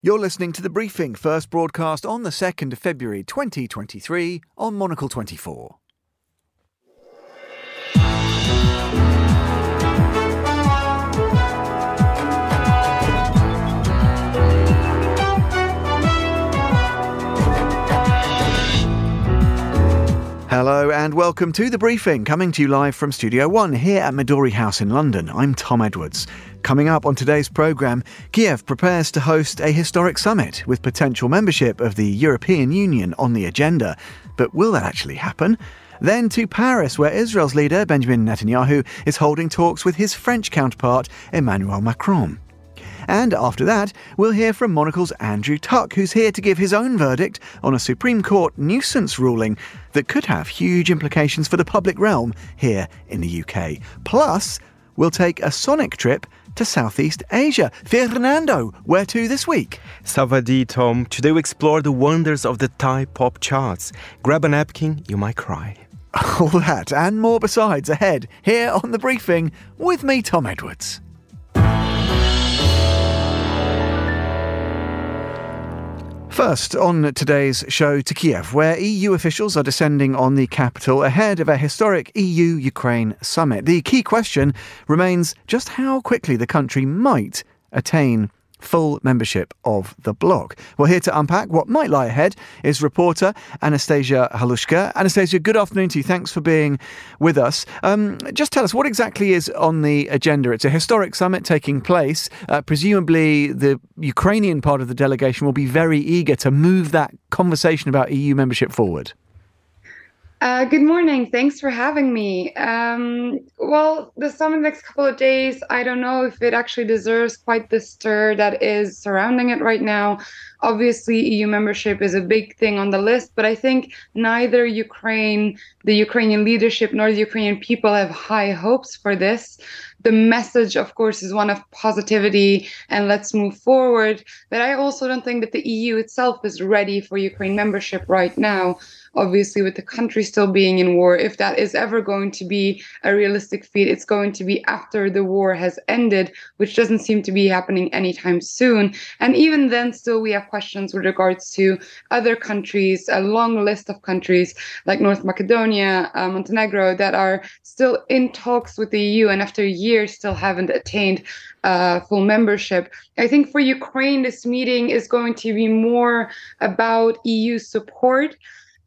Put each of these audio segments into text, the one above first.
You're listening to The Briefing, first broadcast on the 2nd of February 2023 on Monocle 24. Hello and welcome to The Briefing, coming to you live from Studio One here at Midori House in London. I'm Tom Edwards. Coming up on today's programme, Kiev prepares to host a historic summit with potential membership of the European Union on the agenda. But will that actually happen? Then to Paris, where Israel's leader, Benjamin Netanyahu, is holding talks with his French counterpart, Emmanuel Macron. And after that, we'll hear from Monocle's Andrew Tuck, who's here to give his own verdict on a Supreme Court nuisance ruling that could have huge implications for the public realm here in the UK. Plus, we'll take a sonic trip to Southeast Asia. Fernando, where to this week? Savadi, Tom. Today we explore the wonders of the Thai pop charts. Grab a napkin, you might cry. All that and more besides ahead here on The Briefing with me, Tom Edwards. First, on today's show to Kiev, where EU officials are descending on the capital ahead of a historic EU Ukraine summit. The key question remains just how quickly the country might attain full membership of the bloc. Well, here to unpack what might lie ahead is reporter Anastasia Halushka. Anastasia, good afternoon to you. Thanks for being with us. Um, just tell us what exactly is on the agenda. It's a historic summit taking place. Uh, presumably, the Ukrainian part of the delegation will be very eager to move that conversation about EU membership forward. Uh, good morning. Thanks for having me. Um, well, the summit next couple of days, I don't know if it actually deserves quite the stir that is surrounding it right now. Obviously, EU membership is a big thing on the list, but I think neither Ukraine, the Ukrainian leadership, nor the Ukrainian people have high hopes for this. The message, of course, is one of positivity and let's move forward. But I also don't think that the EU itself is ready for Ukraine membership right now obviously with the country still being in war if that is ever going to be a realistic feat it's going to be after the war has ended which doesn't seem to be happening anytime soon and even then still we have questions with regards to other countries a long list of countries like north macedonia uh, montenegro that are still in talks with the eu and after years still haven't attained uh, full membership. I think for Ukraine, this meeting is going to be more about EU support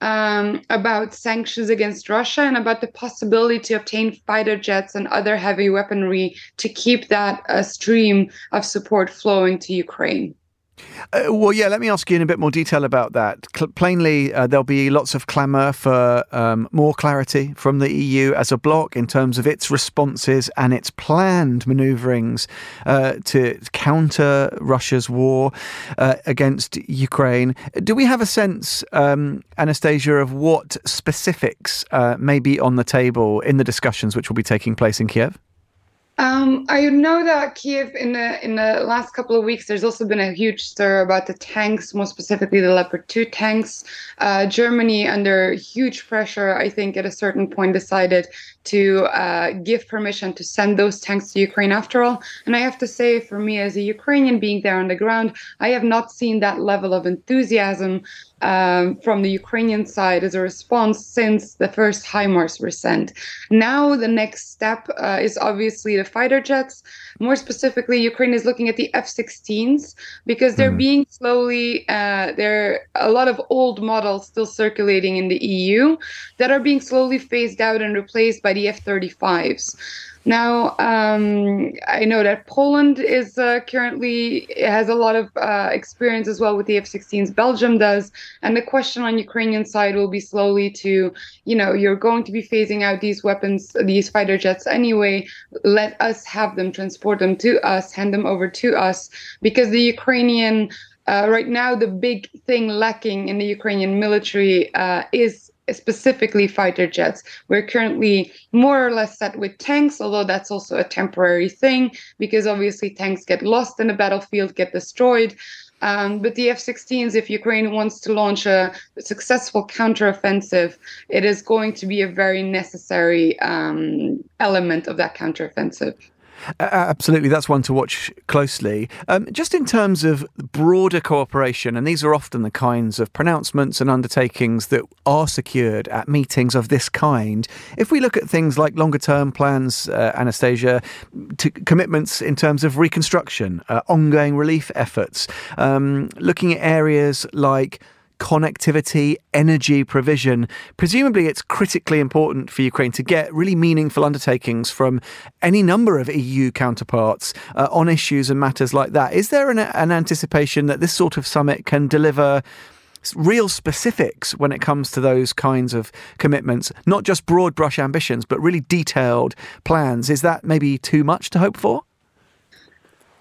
um, about sanctions against Russia and about the possibility to obtain fighter jets and other heavy weaponry to keep that uh, stream of support flowing to Ukraine. Uh, well, yeah, let me ask you in a bit more detail about that. Cl- plainly, uh, there'll be lots of clamour for um, more clarity from the EU as a bloc in terms of its responses and its planned manoeuvrings uh, to counter Russia's war uh, against Ukraine. Do we have a sense, um, Anastasia, of what specifics uh, may be on the table in the discussions which will be taking place in Kiev? Um, I know that Kiev in the in the last couple of weeks, there's also been a huge stir about the tanks, more specifically the Leopard 2 tanks. Uh, Germany, under huge pressure, I think at a certain point decided to uh, give permission to send those tanks to Ukraine after all. And I have to say, for me as a Ukrainian being there on the ground, I have not seen that level of enthusiasm um, from the Ukrainian side as a response since the first HIMARS were sent. Now, the next step uh, is obviously the fighter jets. More specifically, Ukraine is looking at the F 16s because they're mm. being slowly, uh, there are a lot of old models still circulating in the EU that are being slowly phased out and replaced by the F 35s. Now, um, I know that Poland is uh, currently has a lot of uh, experience as well with the F-16s. Belgium does, and the question on Ukrainian side will be slowly to, you know, you're going to be phasing out these weapons, these fighter jets anyway. Let us have them, transport them to us, hand them over to us, because the Ukrainian uh, right now the big thing lacking in the Ukrainian military uh, is specifically fighter jets. We're currently more or less set with tanks, although that's also a temporary thing because obviously tanks get lost in the battlefield, get destroyed. Um, but the F 16s, if Ukraine wants to launch a successful counteroffensive, it is going to be a very necessary um, element of that counteroffensive. Absolutely, that's one to watch closely. Um, just in terms of broader cooperation, and these are often the kinds of pronouncements and undertakings that are secured at meetings of this kind. If we look at things like longer term plans, uh, Anastasia, commitments in terms of reconstruction, uh, ongoing relief efforts, um, looking at areas like connectivity, energy provision. Presumably, it's critically important for Ukraine to get really meaningful undertakings from any number of EU counterparts uh, on issues and matters like that. Is there an, an anticipation that this sort of summit can deliver? real specifics when it comes to those kinds of commitments, not just broad brush ambitions, but really detailed plans. Is that maybe too much to hope for?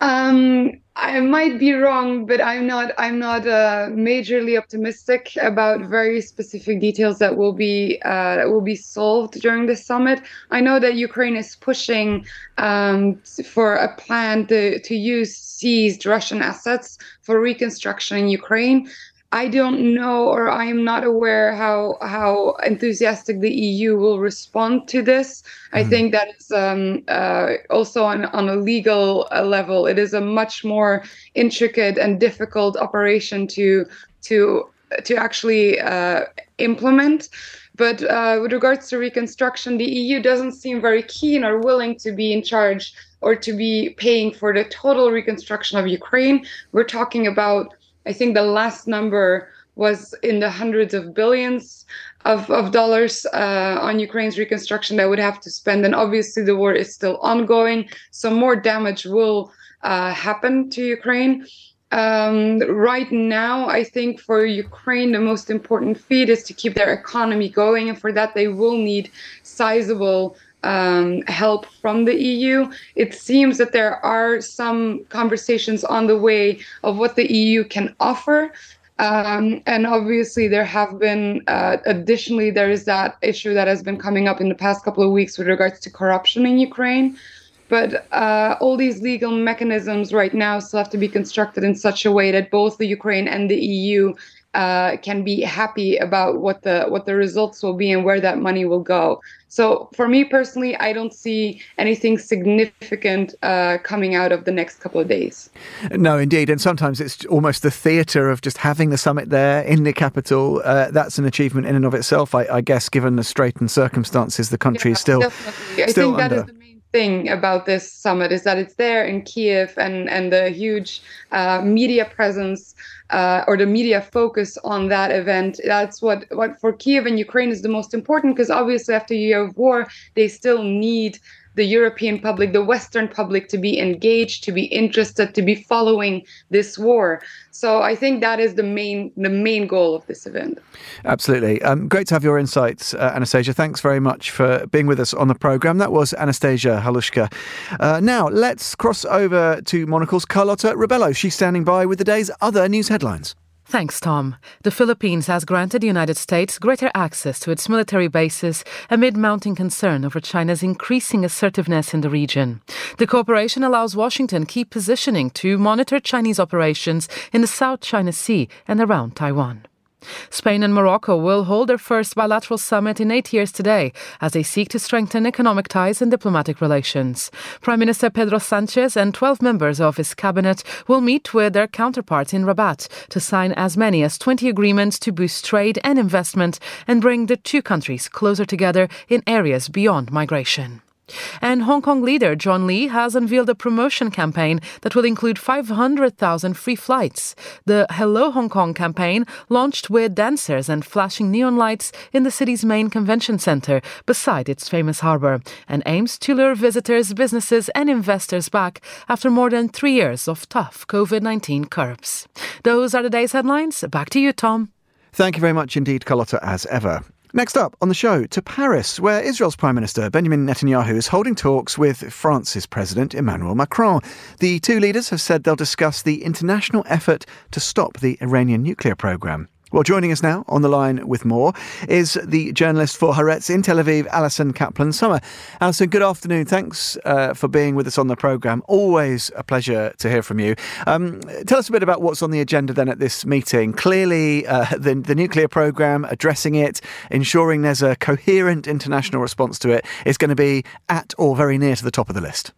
Um, I might be wrong, but I'm not. I'm not uh, majorly optimistic about very specific details that will be uh, that will be solved during the summit. I know that Ukraine is pushing um, for a plan to to use seized Russian assets for reconstruction in Ukraine. I don't know, or I am not aware how how enthusiastic the EU will respond to this. Mm-hmm. I think that is um, uh, also on on a legal uh, level. It is a much more intricate and difficult operation to to to actually uh, implement. But uh, with regards to reconstruction, the EU doesn't seem very keen or willing to be in charge or to be paying for the total reconstruction of Ukraine. We're talking about I think the last number was in the hundreds of billions of, of dollars uh, on Ukraine's reconstruction that would have to spend. And obviously, the war is still ongoing, so more damage will uh, happen to Ukraine. Um, right now, I think for Ukraine, the most important feat is to keep their economy going. And for that, they will need sizable um, help from the EU. It seems that there are some conversations on the way of what the EU can offer. Um, and obviously, there have been, uh, additionally, there is that issue that has been coming up in the past couple of weeks with regards to corruption in Ukraine. But uh, all these legal mechanisms right now still have to be constructed in such a way that both the Ukraine and the EU uh, can be happy about what the what the results will be and where that money will go. So for me personally, I don't see anything significant uh, coming out of the next couple of days. No, indeed, and sometimes it's almost the theatre of just having the summit there in the capital. Uh, that's an achievement in and of itself, I, I, guess, given the straitened circumstances the country yeah, is still. Definitely. I still under. Thing about this summit is that it's there in Kiev and and the huge uh, media presence uh, or the media focus on that event. That's what, what for Kiev and Ukraine is the most important because obviously after a year of war, they still need the European public, the Western public to be engaged, to be interested, to be following this war. So I think that is the main the main goal of this event. Absolutely. Um, great to have your insights, uh, Anastasia. Thanks very much for being with us on the programme. That was Anastasia Halushka. Uh, now, let's cross over to Monocle's Carlotta Ribello. She's standing by with the day's other news headlines. Thanks, Tom. The Philippines has granted the United States greater access to its military bases amid mounting concern over China's increasing assertiveness in the region. The cooperation allows Washington keep positioning to monitor Chinese operations in the South China Sea and around Taiwan. Spain and Morocco will hold their first bilateral summit in eight years today as they seek to strengthen economic ties and diplomatic relations. Prime Minister Pedro Sanchez and 12 members of his cabinet will meet with their counterparts in Rabat to sign as many as 20 agreements to boost trade and investment and bring the two countries closer together in areas beyond migration. And Hong Kong leader John Lee has unveiled a promotion campaign that will include 500,000 free flights. The Hello Hong Kong campaign launched with dancers and flashing neon lights in the city's main convention center beside its famous harbour and aims to lure visitors, businesses, and investors back after more than three years of tough COVID 19 curbs. Those are the day's headlines. Back to you, Tom. Thank you very much indeed, Carlotta, as ever. Next up on the show, to Paris, where Israel's Prime Minister Benjamin Netanyahu is holding talks with France's President Emmanuel Macron. The two leaders have said they'll discuss the international effort to stop the Iranian nuclear program. Well, joining us now on the line with more is the journalist for Haaretz in Tel Aviv, Alison Kaplan Sommer. Alison, good afternoon. Thanks uh, for being with us on the programme. Always a pleasure to hear from you. Um, tell us a bit about what's on the agenda then at this meeting. Clearly, uh, the, the nuclear programme, addressing it, ensuring there's a coherent international response to it, is going to be at or very near to the top of the list.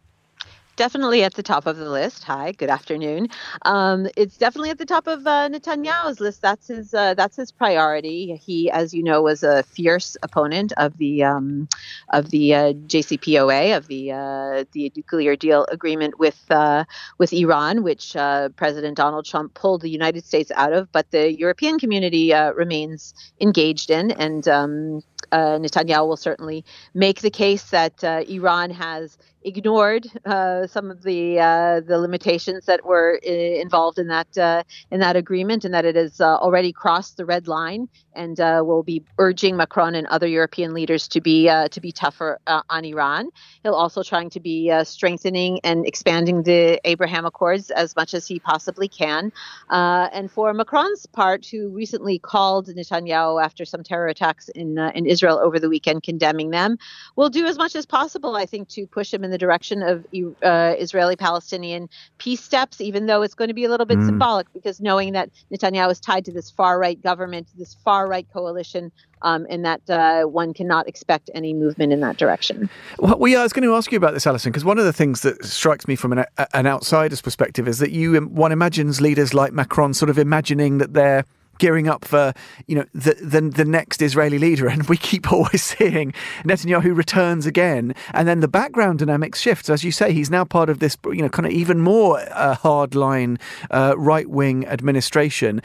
Definitely at the top of the list. Hi, good afternoon. Um, it's definitely at the top of uh, Netanyahu's list. That's his. Uh, that's his priority. He, as you know, was a fierce opponent of the um, of the uh, JCPOA of the uh, the nuclear deal agreement with uh, with Iran, which uh, President Donald Trump pulled the United States out of, but the European community remains engaged in, and um, Netanyahu will certainly make the case that Iran has ignored uh, some of the uh, the limitations that were uh, involved in that uh, in that agreement, and that it has uh, already crossed the red line, and uh, will be urging Macron and other European leaders to be to be tougher on Iran. He'll also trying to be strengthening and expanding the Abraham Accords as much as he possibly can. and for Macron's part, who recently called Netanyahu after some terror attacks in in Israel over the weekend, condemning them, will do as much as possible, I think, to push him in the direction of uh, Israeli Palestinian peace steps, even though it's going to be a little bit mm. symbolic because knowing that Netanyahu is tied to this far right government, this far right coalition, um, and that uh, one cannot expect any movement in that direction. Well, yeah, I was going to ask you about this, Alison, because one of the things that strikes me from an, an outsider's perspective is that you one imagines leaders like Macron sort of imagining that they're gearing up for you know the, the the next Israeli leader, and we keep always seeing Netanyahu returns again, and then the background dynamics shifts. As you say, he's now part of this you know kind of even more uh, hardline uh, right wing administration.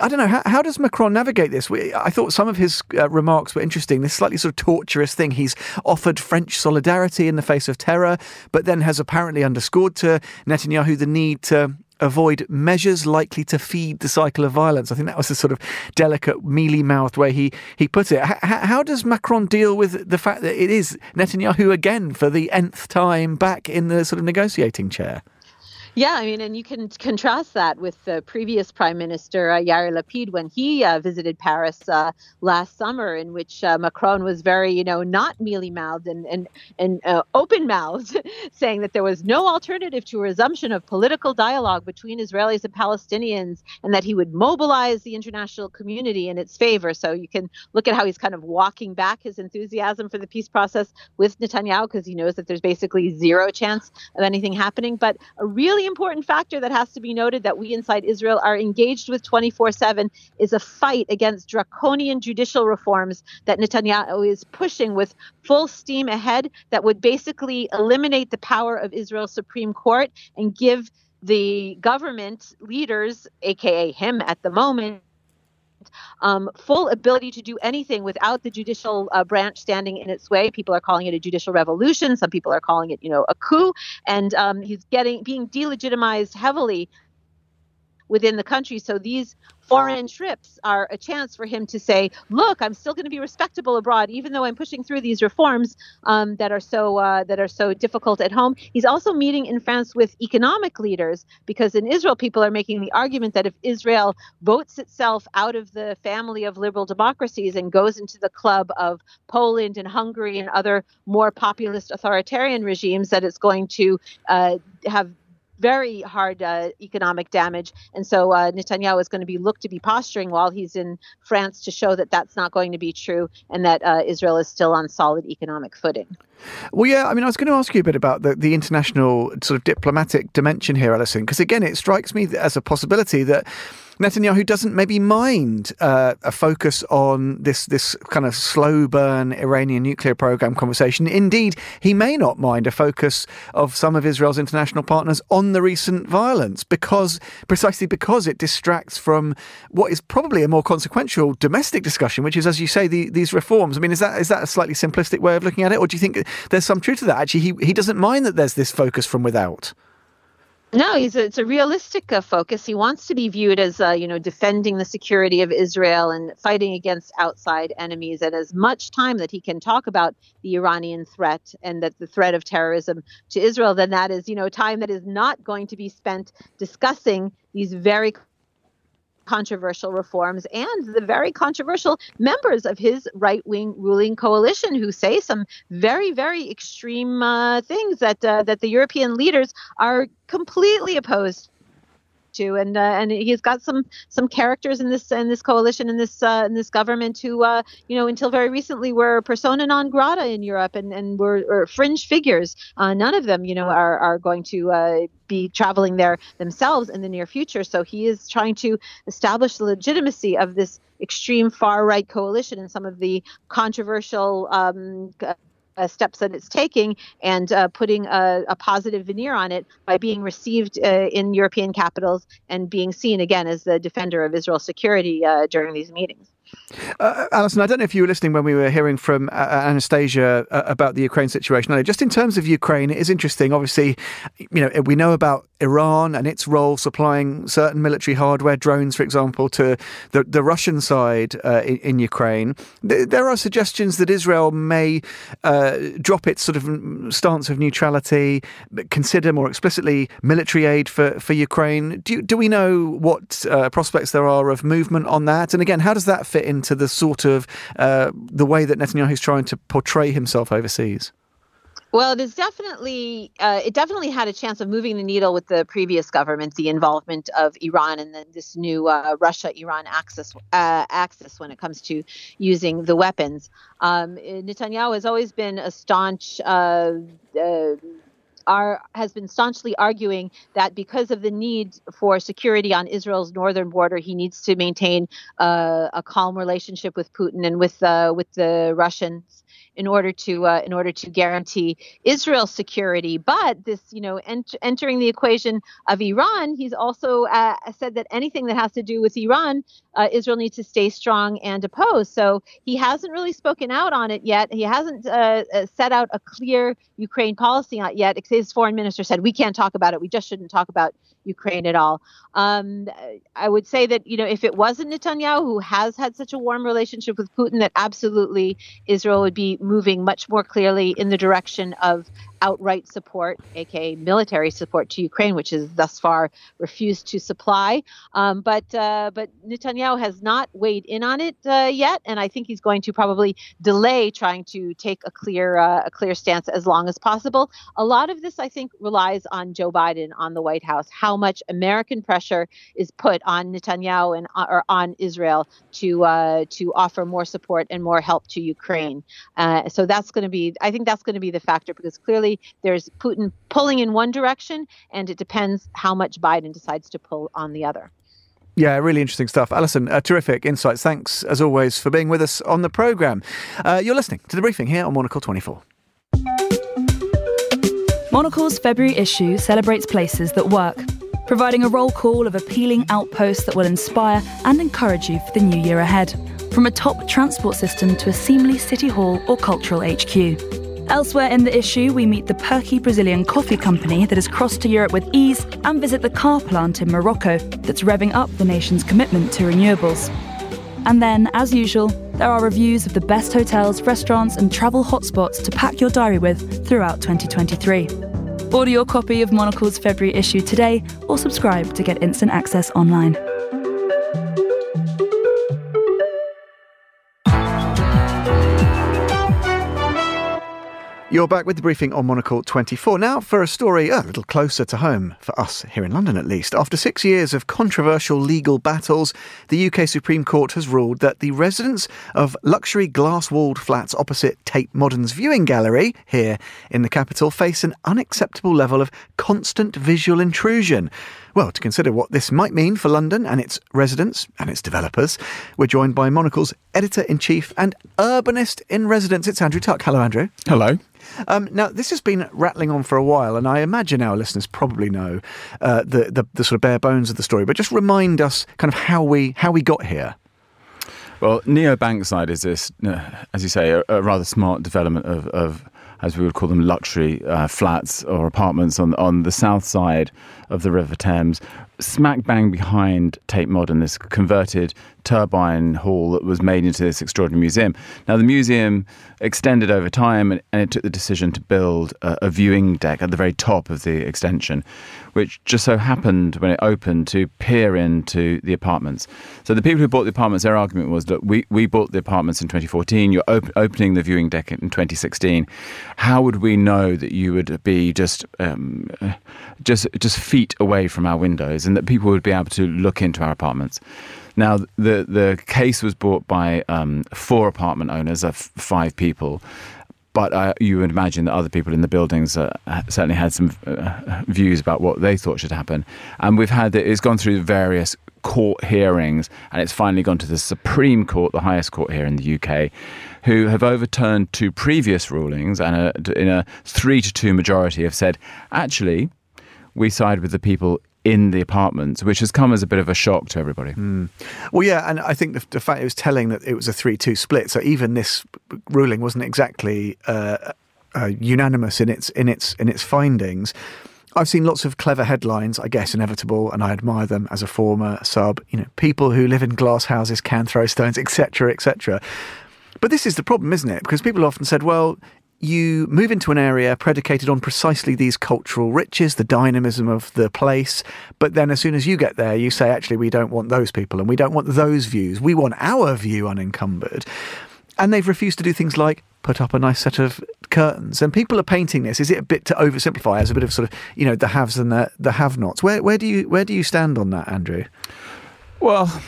I don't know how, how does Macron navigate this. We, I thought some of his uh, remarks were interesting. This slightly sort of torturous thing. He's offered French solidarity in the face of terror, but then has apparently underscored to Netanyahu the need to avoid measures likely to feed the cycle of violence. I think that was a sort of delicate, mealy mouthed way he, he put it. H- how does Macron deal with the fact that it is Netanyahu again for the nth time back in the sort of negotiating chair? Yeah, I mean, and you can contrast that with the previous Prime Minister uh, Yair Lapid when he uh, visited Paris uh, last summer, in which uh, Macron was very, you know, not mealy mouthed and and and uh, open mouthed, saying that there was no alternative to a resumption of political dialogue between Israelis and Palestinians, and that he would mobilize the international community in its favor. So you can look at how he's kind of walking back his enthusiasm for the peace process with Netanyahu because he knows that there's basically zero chance of anything happening. But a really important factor that has to be noted that we inside Israel are engaged with 24 7 is a fight against draconian judicial reforms that Netanyahu is pushing with full steam ahead that would basically eliminate the power of Israel's Supreme Court and give the government leaders, aka him at the moment, um, full ability to do anything without the judicial uh, branch standing in its way. People are calling it a judicial revolution. Some people are calling it, you know, a coup. And um, he's getting being delegitimized heavily within the country. So these foreign trips are a chance for him to say, "Look, I'm still going to be respectable abroad, even though I'm pushing through these reforms um, that are so uh, that are so difficult at home." He's also meeting in France with economic leaders because in Israel, people are making the argument that if Israel votes itself out of the family of liberal democracies and goes into the club of Poland and Hungary and other more populist authoritarian regimes, that it's going to uh, have very hard uh, economic damage. And so uh, Netanyahu is going to be looked to be posturing while he's in France to show that that's not going to be true and that uh, Israel is still on solid economic footing. Well, yeah, I mean, I was going to ask you a bit about the, the international sort of diplomatic dimension here, Alison, because again, it strikes me as a possibility that Netanyahu doesn't maybe mind uh, a focus on this this kind of slow burn Iranian nuclear program conversation. Indeed, he may not mind a focus of some of Israel's international partners on the recent violence because precisely because it distracts from what is probably a more consequential domestic discussion, which is, as you say, the, these reforms. I mean, is that is that a slightly simplistic way of looking at it, or do you think there's some truth to that? Actually, he he doesn't mind that there's this focus from without. No, he's a, it's a realistic uh, focus. He wants to be viewed as, uh, you know, defending the security of Israel and fighting against outside enemies. And as much time that he can talk about the Iranian threat and that the threat of terrorism to Israel, then that is, you know, time that is not going to be spent discussing these very controversial reforms and the very controversial members of his right wing ruling coalition who say some very, very extreme uh, things that, uh, that the European leaders are completely opposed to, and uh, and he's got some some characters in this in this coalition in this uh, in this government who uh, you know until very recently were persona non grata in Europe and and were, fringe figures. Uh, none of them you know are are going to uh, be traveling there themselves in the near future. So he is trying to establish the legitimacy of this extreme far right coalition and some of the controversial um, steps that it's taking and uh, putting a, a, positive veneer on it by being received uh, in European capitals and being seen again as the defender of Israel's security uh, during these meetings. Uh, Alison, I don't know if you were listening when we were hearing from uh, Anastasia uh, about the Ukraine situation. Just in terms of Ukraine, it is interesting. Obviously, you know we know about Iran and its role supplying certain military hardware, drones, for example, to the, the Russian side uh, in, in, Ukraine. There are suggestions that Israel may uh, drop its sort of stance of neutrality, consider more explicitly military aid for, for Ukraine. Do, do we know what uh, prospects there are of movement on that? And again, how does that fit into the sort of uh, the way that Netanyahu is trying to portray himself overseas? Well, it is definitely uh, it definitely had a chance of moving the needle with the previous government, the involvement of Iran and then this new uh, Russia-Iran axis uh, axis when it comes to using the weapons. Um, Netanyahu has always been a staunch. Are, has been staunchly arguing that because of the need for security on Israel's northern border, he needs to maintain uh, a calm relationship with Putin and with uh, with the Russians in order to uh, in order to guarantee Israel's security. But this, you know, ent- entering the equation of Iran, he's also uh, said that anything that has to do with Iran, uh, Israel needs to stay strong and oppose. So he hasn't really spoken out on it yet. He hasn't uh, uh, set out a clear Ukraine policy yet. His foreign minister said we can't talk about it. We just shouldn't talk about Ukraine at all. Um, I would say that you know if it wasn't Netanyahu who has had such a warm relationship with Putin, that absolutely Israel would be moving much more clearly in the direction of outright support, aka military support to Ukraine, which is thus far refused to supply. Um, but uh, but Netanyahu has not weighed in on it uh, yet, and I think he's going to probably delay trying to take a clear uh, a clear stance as long as possible. A lot of this, I think, relies on Joe Biden on the White House. How much American pressure is put on Netanyahu and uh, or on Israel to uh, to offer more support and more help to Ukraine. Uh, so that's going to be, I think, that's going to be the factor because clearly there's Putin pulling in one direction, and it depends how much Biden decides to pull on the other. Yeah, really interesting stuff. Alison, uh, terrific insights. Thanks, as always, for being with us on the programme. Uh, you're listening to the briefing here on Monocle 24. Monocle's February issue celebrates places that work, providing a roll call of appealing outposts that will inspire and encourage you for the new year ahead. From a top transport system to a seamly city hall or cultural HQ. Elsewhere in the issue, we meet the perky Brazilian coffee company that has crossed to Europe with ease and visit the car plant in Morocco that's revving up the nation's commitment to renewables. And then, as usual, there are reviews of the best hotels, restaurants, and travel hotspots to pack your diary with throughout 2023. Order your copy of Monocle's February issue today or subscribe to get instant access online. You're back with the briefing on Monocle 24. Now for a story a little closer to home, for us here in London at least. After six years of controversial legal battles, the UK Supreme Court has ruled that the residents of luxury glass walled flats opposite Tate Modern's viewing gallery here in the capital face an unacceptable level of constant visual intrusion. Well, to consider what this might mean for London and its residents and its developers, we're joined by Monocle's editor in chief and urbanist in residence. It's Andrew Tuck. Hello, Andrew. Hello. Um, now, this has been rattling on for a while, and I imagine our listeners probably know uh, the, the, the sort of bare bones of the story. But just remind us, kind of how we how we got here. Well, Neo Bankside is this, uh, as you say, a, a rather smart development of, of, as we would call them, luxury uh, flats or apartments on on the south side of the River Thames, smack bang behind Tate Modern, this converted turbine hall that was made into this extraordinary museum. Now, the museum extended over time and, and it took the decision to build a, a, viewing deck at the very top of the extension, which just so happened when it opened to peer into the apartments. So, the people who bought the apartments, their argument was that we, we bought the apartments in 2014, you're op- opening the viewing deck in 2016. How would we know that you would be just, um, just, just feet away from our windows? And that people would be able to look into our apartments. Now, the the case was brought by um, four apartment owners of five people, but uh, you would imagine that other people in the buildings uh, certainly had some uh, views about what they thought should happen. And we've had it's gone through various court hearings, and it's finally gone to the Supreme Court, the highest court here in the UK, who have overturned two previous rulings and a, in a three to two majority have said, actually, we side with the people in the apartments, which has come as a bit of a shock to everybody. Mm. Well, yeah, and I think the, the, fact it was telling that it was a 3 2 split, so even this ruling wasn't exactly uh, uh, unanimous in its, in, its, in its findings. I've seen lots of clever headlines, I guess inevitable, and I admire them as a former sub. You know, people who live in glass houses can throw stones, etc., etc. But this is the problem, isn't it? Because people often said, well, you move into an area predicated on precisely these cultural riches, the dynamism of the place. But then as soon as you get there, you say, actually, we don't want those people and we don't want those views. We want our view unencumbered. And they've refused to do things like put up a nice set of curtains. And people are painting this. Is it a bit to oversimplify as a bit of sort of, you know, the haves and the, the have nots? Where, where, do you, where do you stand on that, Andrew? Well,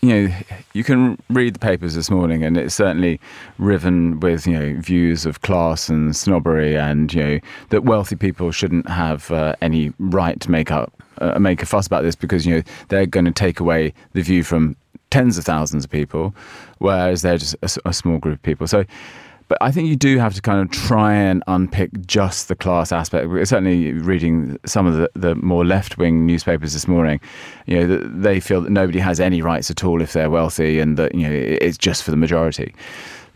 you know, you can read the papers this morning, and it's certainly riven with you know views of class and snobbery, and you know that wealthy people shouldn't have uh, any right to make up uh, make a fuss about this because you know they're going to take away the view from tens of thousands of people, whereas they're just a, a small group of people. So but I think you do have to kind of try and unpick just the class aspect. Certainly, reading some of the, the more left wing newspapers this morning, you know, they feel that nobody has any rights at all if they're wealthy, and that you know it's just for the majority.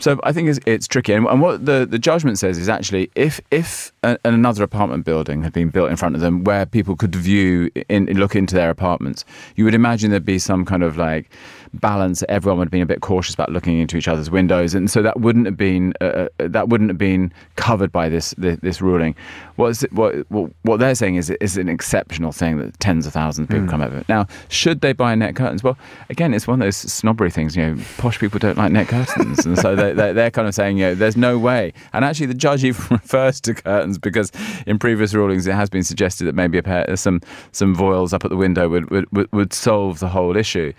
So I think it's, it's tricky. And, and, what the, the judgment says is actually if if a, another apartment building had been built in front of them where people could view in, look into their apartments, you would imagine there'd be some kind of like balance. Everyone would have been a bit cautious about looking into each other's windows, and so that wouldn't have been uh, uh that wouldn't have been covered by this this, this ruling. What's what, what what they're saying is is an exceptional thing that tens of thousands of people mm. come over. Now, should they buy net curtains? Well, again, it's one of those snobbery things. You know, posh people don't like net curtains, and so they, they, they're kind of saying, you know, there's no way. And actually, the judge even refers to curtains because in previous rulings it has been suggested that maybe a pair, some some voiles up at the window would, would would solve the whole issue.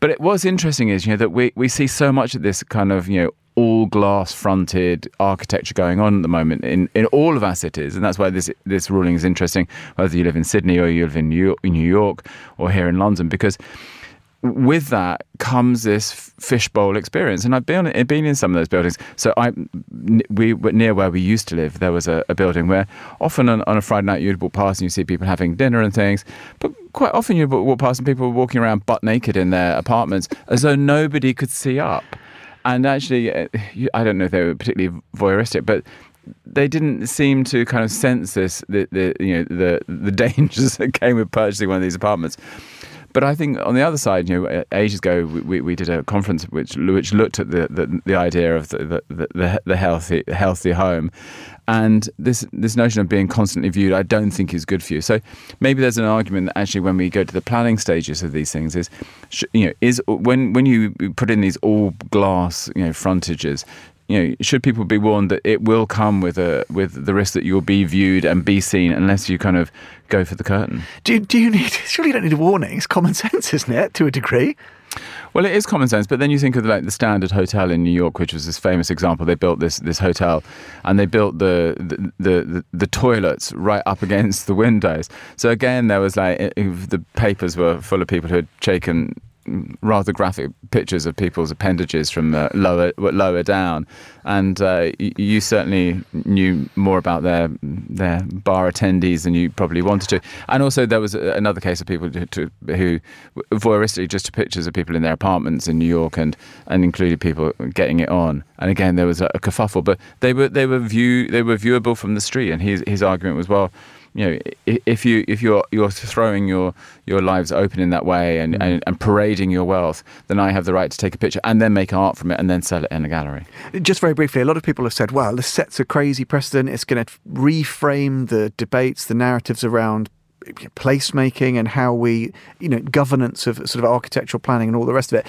But it, what's interesting is, you know, that we, we see so much of this kind of, you know, all glass fronted architecture going on at the moment in, in all of our cities. And that's why this this ruling is interesting, whether you live in Sydney or you live in New York, New York or here in London, because with that comes this fishbowl experience, and I've been been in some of those buildings. So I, we were near where we used to live, there was a, a building where often on, on, a Friday night you'd walk past and you see people having dinner and things, but quite often you'd walk past and people were walking around butt naked in their apartments as though nobody could see up. And actually, uh, I don't know if they were particularly voyeuristic, but they didn't seem to kind of sense this, the, the you know, the the dangers that came with purchasing one of these apartments. But I think on the other side, you know, ages ago we, we did a conference which which looked at the, the, the idea of the, the, the healthy healthy home, and this this notion of being constantly viewed, I don't think is good for you. So maybe there's an argument that actually when we go to the planning stages of these things is, you know, is when when you put in these all glass you know frontages, you know, should people be warned that it will come with a with the risk that you'll be viewed and be seen unless you kind of go for the curtain? Do do you need? Surely you don't need a warning. It's common sense, isn't it, to a degree? Well, it is common sense, but then you think of like the Standard Hotel in New York, which was this famous example. They built this this hotel, and they built the the the, the toilets right up against the windows. So again, there was like the papers were full of people who had taken rather graphic pictures of people's appendages from uh, lower lower down, and uh, you, certainly knew more about their their bar attendees than you probably wanted to. And also, there was another case of people to, to, who voyeuristically just took pictures of people in their apartments in New York, and and included people getting it on. And again, there was a, a kerfuffle, but they were they were view they were viewable from the street. And his his argument was well you know, if you if you're you're throwing your your lives open in that way and, mm. and, and, parading your wealth, then I have the right to take a picture and then make art from it and then sell it in a gallery. Just very briefly, a lot of people have said, "Well, this sets a crazy precedent. It's going to reframe the debates, the narratives around." placemaking and how we you know governance of sort of architectural planning and all the rest of it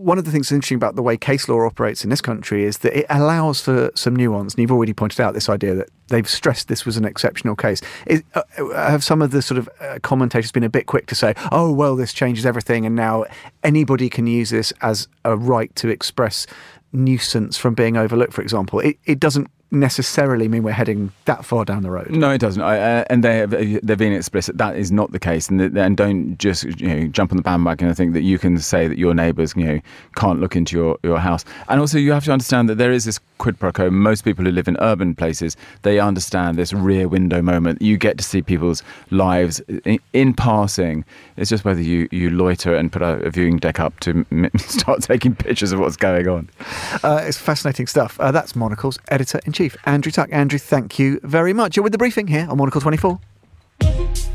one of the things that's interesting about the way case law operates in this country is that it allows for some nuance. And you've already pointed out this idea that they've stressed this was an exceptional case. Is, uh, have some of the sort of uh, commentators been a bit quick to say, oh, well, this changes everything, and now anybody can use this as a right to express nuisance from being overlooked, for example? It, it doesn't necessarily mean we're heading that far down the road. No, it doesn't. I, uh, and they have, they're being explicit. That is not the case. And, and don't just you know jump on the bandwagon and think that you can say that your neighbours you know can't look into your, your house. And also, you have to understand that there is this quid pro quo. Most people who live in urban places they understand this rear window moment. You get to see people's lives in, in passing. It's just whether you, you loiter and put a, a viewing deck up to m- start taking pictures of what's going on. Uh, it's fascinating stuff. Uh, that's Monocle's editor in chief, Andrew Tuck. Andrew, thank you very much. You're with the briefing here on Monocle 24.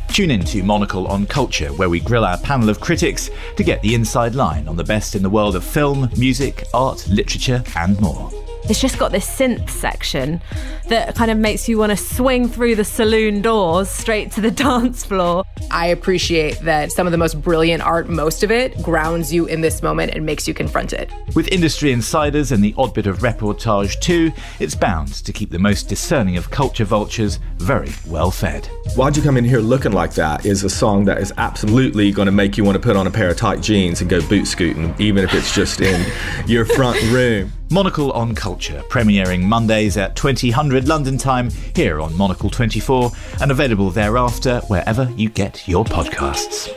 Tune in to Monocle on Culture, where we grill our panel of critics to get the inside line on the best in the world of film, music, art, literature, and more. It's just got this synth section that kind of makes you want to swing through the saloon doors straight to the dance floor. I appreciate that some of the most brilliant art, most of it, grounds you in this moment and makes you confront it. With industry insiders and the odd bit of reportage too, it's bound to keep the most discerning of culture vultures very well fed. Why'd You Come In Here Looking Like That is a song that is absolutely going to make you want to put on a pair of tight jeans and go boot scooting, even if it's just in your front room. Monocle on Culture, premiering Mondays at 2000 London time here on Monocle 24 and available thereafter wherever you get your podcasts.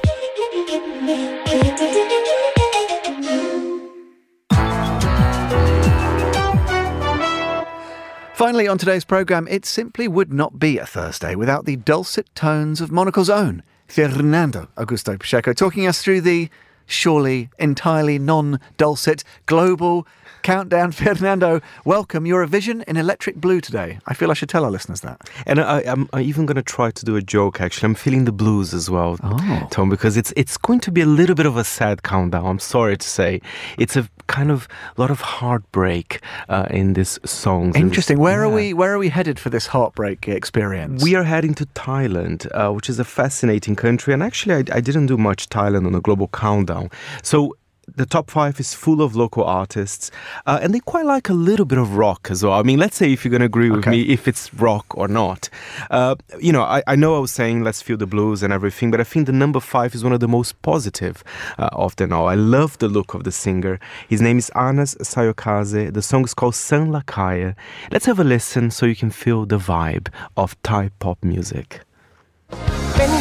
Finally, on today's programme, it simply would not be a Thursday without the dulcet tones of Monocle's own Fernando Augusto Pacheco talking us through the surely entirely non dulcet global countdown. Fernando, welcome. You're a vision in electric blue today. I feel I should tell our listeners that. And I, am even going to try to do a joke. Actually, I'm feeling the blues as well, Oh. Tom, because it's it's going to be a little bit of a sad countdown. I'm sorry to say, it's a kind of lot of heartbreak uh, in this song. Interesting. Where are we? Where are we headed for this heartbreak experience? We are heading to Thailand, uh, which is a fascinating country. And actually, I, I didn't do much Thailand on a global countdown. So the top five is full of local artists, uh, and they quite like a little bit of rock as well. I mean, let's say if you're going to agree with Okay. me if it's rock or not. Uh, you know, I, I know I was saying let's feel the blues and everything, but I think the number five is one of the most positive uh, of them all. I love the look of the singer. His name is Anas Sayokaze. The song is called San Lakaya. Let's have a listen so you can feel the vibe of Thai pop music.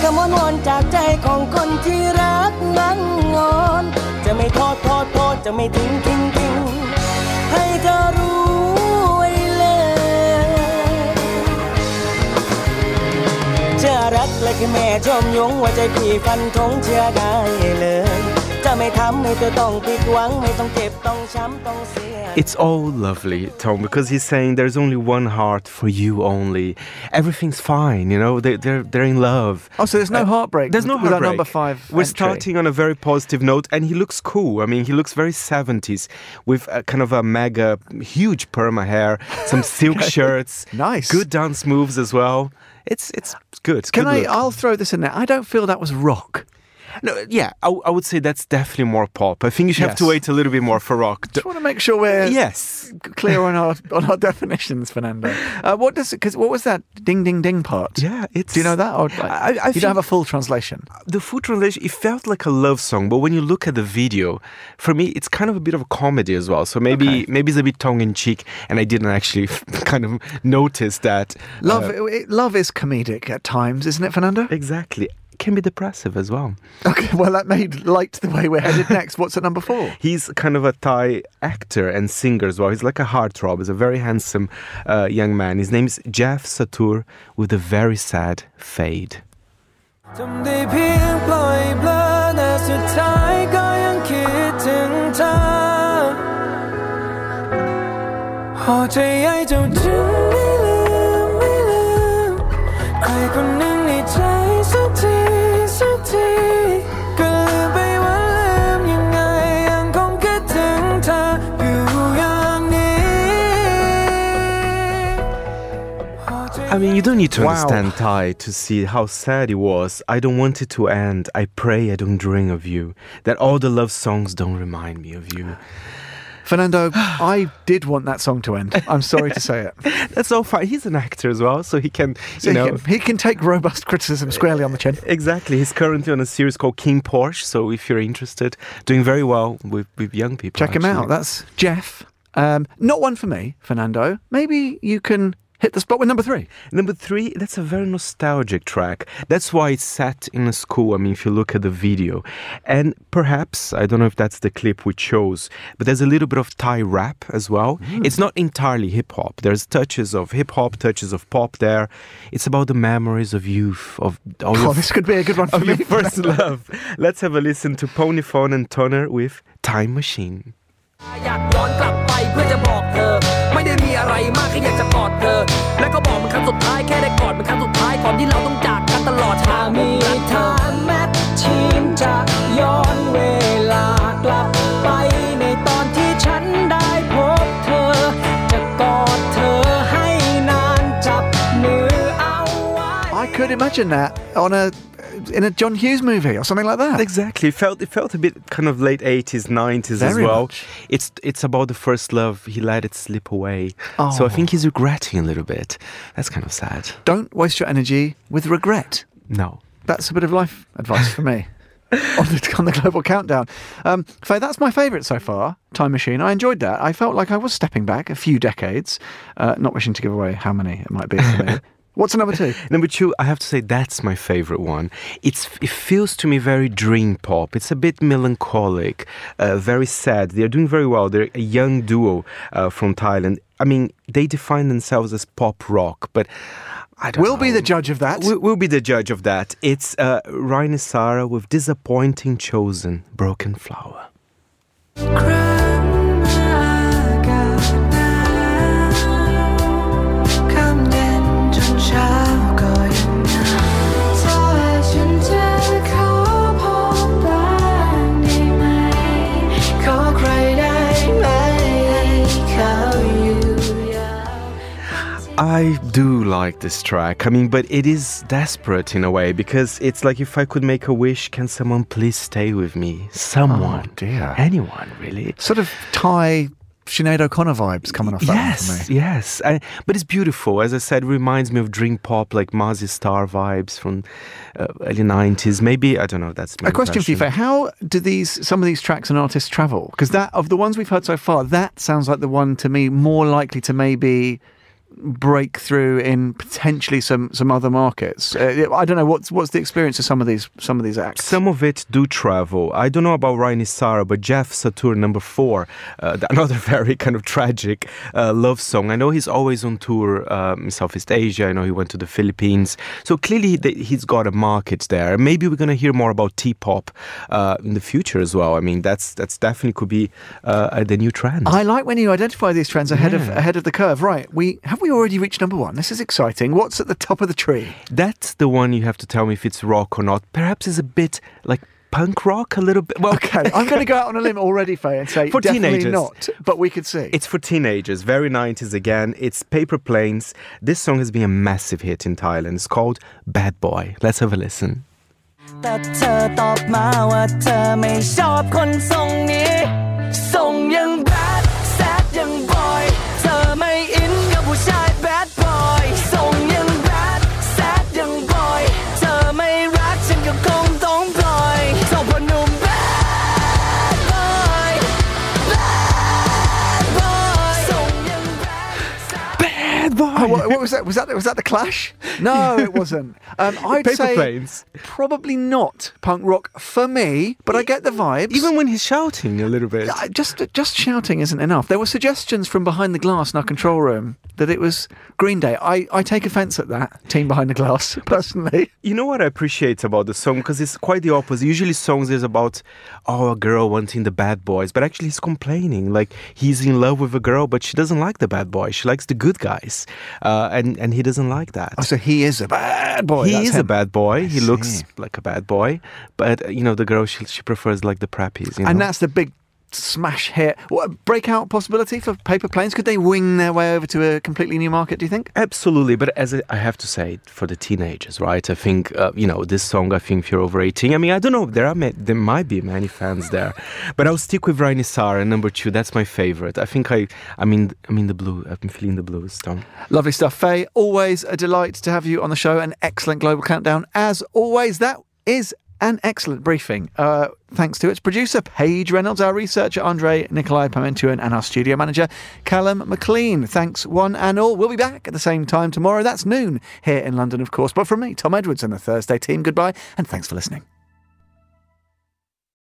คำวอนวอนจากใจของคนที่รักนั่งงอน จะไม่โทษโทษโทษจะไม่ทิ้งทิ้งทิ้งให้เธอรู้ไว้เลยเชื่อรักและคือแม่ชมยงว่าใจพี่ฟันทงเชื่อได้เลย It's all lovely, Tom, because he's saying there's only one heart for you only. Everything's fine, you know. They, are they're, they're in love. Oh, so there's no uh, heartbreak. There's no heartbreak. number five. We're entry. starting on a very positive note, and he looks cool. I mean, he looks very 70s with a, kind of a mega, huge perma hair, some silk shirts, nice, good dance moves as well. It's it's good. Can good I? Look. I'll throw this in there. I don't feel that was rock. No, yeah, I, I would say that's definitely more pop. I think you should have to wait a little bit more for rock. Just want to make sure we're Yes. clear on our on our definitions, Fernando. Uh, what does because what was that ding ding ding part? Yeah, it's. Do you know that? Or, I- I you don't have a full translation. the food translation it felt like a love song but when you look at the video for me it's kind of a bit of a comedy as well so maybe Okay. maybe it's a bit tongue-in-cheek and i didn't actually kind of notice that Love, uh, love is comedic at times, isn't it, Fernando? exactly can be depressive as well Okay, well that made light the way we're headed next. What's at number four? he's kind of a thai actor and singer as well he's like a heartthrob he's a very handsome uh, young man his name is jeff satur with a very sad fade ทำได้เพียงปล่อยเบลอแต่สุดท้ายก็ยังคิดถึงเธอพอใจให้เจ้าจึงไม่ลืมไม่ลืมใครคนหนึ่ง I mean, you don't need to Wow. understand Thai to see how sad it was. I don't want it to end. I pray I don't dream of you. That all the love songs don't remind me of you. Fernando, I did want that song to end. I'm sorry to say it. That's all fine. He's an actor as well, so he can, So you he, know. can, he can take robust criticism squarely on the chin. Exactly. He's currently on a series called KinnPorsche. So if you're interested, doing very well with, with young people. Check him out. That's Jeff. Um, not one for me, Fernando. Maybe you can hit the spot with number three. Number three, that's a very nostalgic track. That's why it's set in a school. I mean, if you look at the video. And perhaps, I don't know if that's the clip we chose, but there's a little bit of Thai rap as well. Hmm. It's not entirely hip hop. There's touches of hip hop, touches of pop there. It's about the memories of youth, of Oh, your, this could be a good one for me. your first love. Let's have a listen to Ponyphone and Toner with Time Machine. อยากย้อนกลับไปเพื่อจะบอกเธอ ไม่ได้มีอะไรมากแค่อยากจะกอดเธอ แล้วก็บอกมันครั้งสุดท้ายแค่ได้กอดมันครั้งสุดท้ายก่อนที่เราต้องจากกันตลอดถ้ามีทางแมทชีนจะย้อนเวลากลับไปในตอนที่ฉันได้พบเธอ จะกอดเธอให้นานจับมือเอาไว้ I could imagine that on a in a John Hughes movie or something like that. Exactly. It felt it felt a bit kind of late eighties, nineties as well. much. It's it's about the first love. He let it slip away. Oh. So I Oh. think he's regretting a little bit. That's kind of sad. Don't waste your energy with regret. No. That's a bit of life advice for me. on, the, on the global countdown. Um, Faye, that's my favourite so far, Time Machine. I enjoyed that. I felt like I was stepping back a few decades, uh, not wishing to give away how many it might be. What's number two? Number two, I have to say that's my favorite one. It's it feels to me very dream pop. It's a bit melancholic, uh, very sad. They're doing very well. They're a young duo uh, from Thailand. I mean, they define themselves as pop rock, but I don't We'll know. be the judge of that. We'll, we'll be the judge of that. It's uh, Rainy Sarah with disappointing chosen broken flower. ค่ I do like this track. I mean, but it is desperate in a way because it's like if I could make a wish, can someone please stay with me? Someone. Oh, dear. Anyone, really. Sort of Thai Sinead O'Connor vibes coming off that Yes, me. yes. I, but it's beautiful. As I said, reminds me of dream pop, like Mazzy Star vibes from uh, early 90s. Maybe, I don't know, that's A question for you, Faye. How do these some of these tracks and artists travel? Because that of the ones we've heard so far, that sounds like the one to me more likely to maybe break through in potentially some some other markets. Uh, I don't know what's what's the experience of some of these some of these acts. Some of it do travel. I don't know about Rainy Sarah, but Jeff Satur, number four, uh, another very kind of tragic uh, love song. I know he's always on tour um, in Southeast Asia. I know he went to the Philippines. So clearly he- he's got a market there. Maybe we're going to hear more about T-pop uh, in the future as well. I mean, that's that's definitely could be uh, the new trend. I like when you identify these trends ahead of ahead of the curve. Right, we have we already reached number one. This is exciting. What's at the top of the tree? That's the one you have to tell me if it's rock or not. Perhaps it's a bit like punk rock, a little bit. Well, Okay, I'm going to go out on a limb already, Faye, and say For definitely teenagers. not. But we could see. It's for teenagers, very 90s again. It's Paper Planes. This song has been a massive hit in Thailand. It's called Bad Boy. Let's have a listen. แต่เธอตอบมาว่าเธอไม่ชอบคนทรงนี้ทรงยัง Oh, what, what was that? Was that was that the Clash? No, it wasn't. Um, I'd Paper say Planes. probably not punk rock for me, but I get the vibes. Even when he's shouting a little bit. Just just shouting isn't enough. There were suggestions from behind the glass in our control room that it was Green Day. I, I take offence at that team behind the glass personally. You know what I appreciate about the song? Because it's quite the opposite. Usually, songs is about, oh, a girl wanting the bad boys, but actually, he's complaining. Like, he's in love with a girl, but she doesn't like the bad boy. She likes the good guys. Uh, and, and he doesn't like that. Oh, so he is a bad boy. he that's is a bad boy. he I looks like a bad boy, but you know the girl she, she prefers like the preppies. You know? And that's the big smash hit. What a breakout possibility for Paper Planes? Could they wing their way over to a completely new market, do you think? Absolutely, but as I have to say, for the teenagers, right? I think uh, you know this song. I think if you're over 18, I mean, I don't know. There are there might be many fans there, but I'll stick with Rainy Sarah number two. That's my favorite. I think I, I mean, I mean the blue. I've been feeling the blues, Tom. Lovely stuff, Faye. Always a delight to have you on the show. An excellent global countdown, as always. That is an excellent briefing. Uh, thanks to its producer, Paige Reynolds, our researcher, Andre Nikolai Pamentuen, and our studio manager, Callum McLean. Thanks, one and all. We'll be back at the same time tomorrow. That's noon here in London, of course. But from me, Tom Edwards, and the Thursday team, goodbye, and thanks for listening.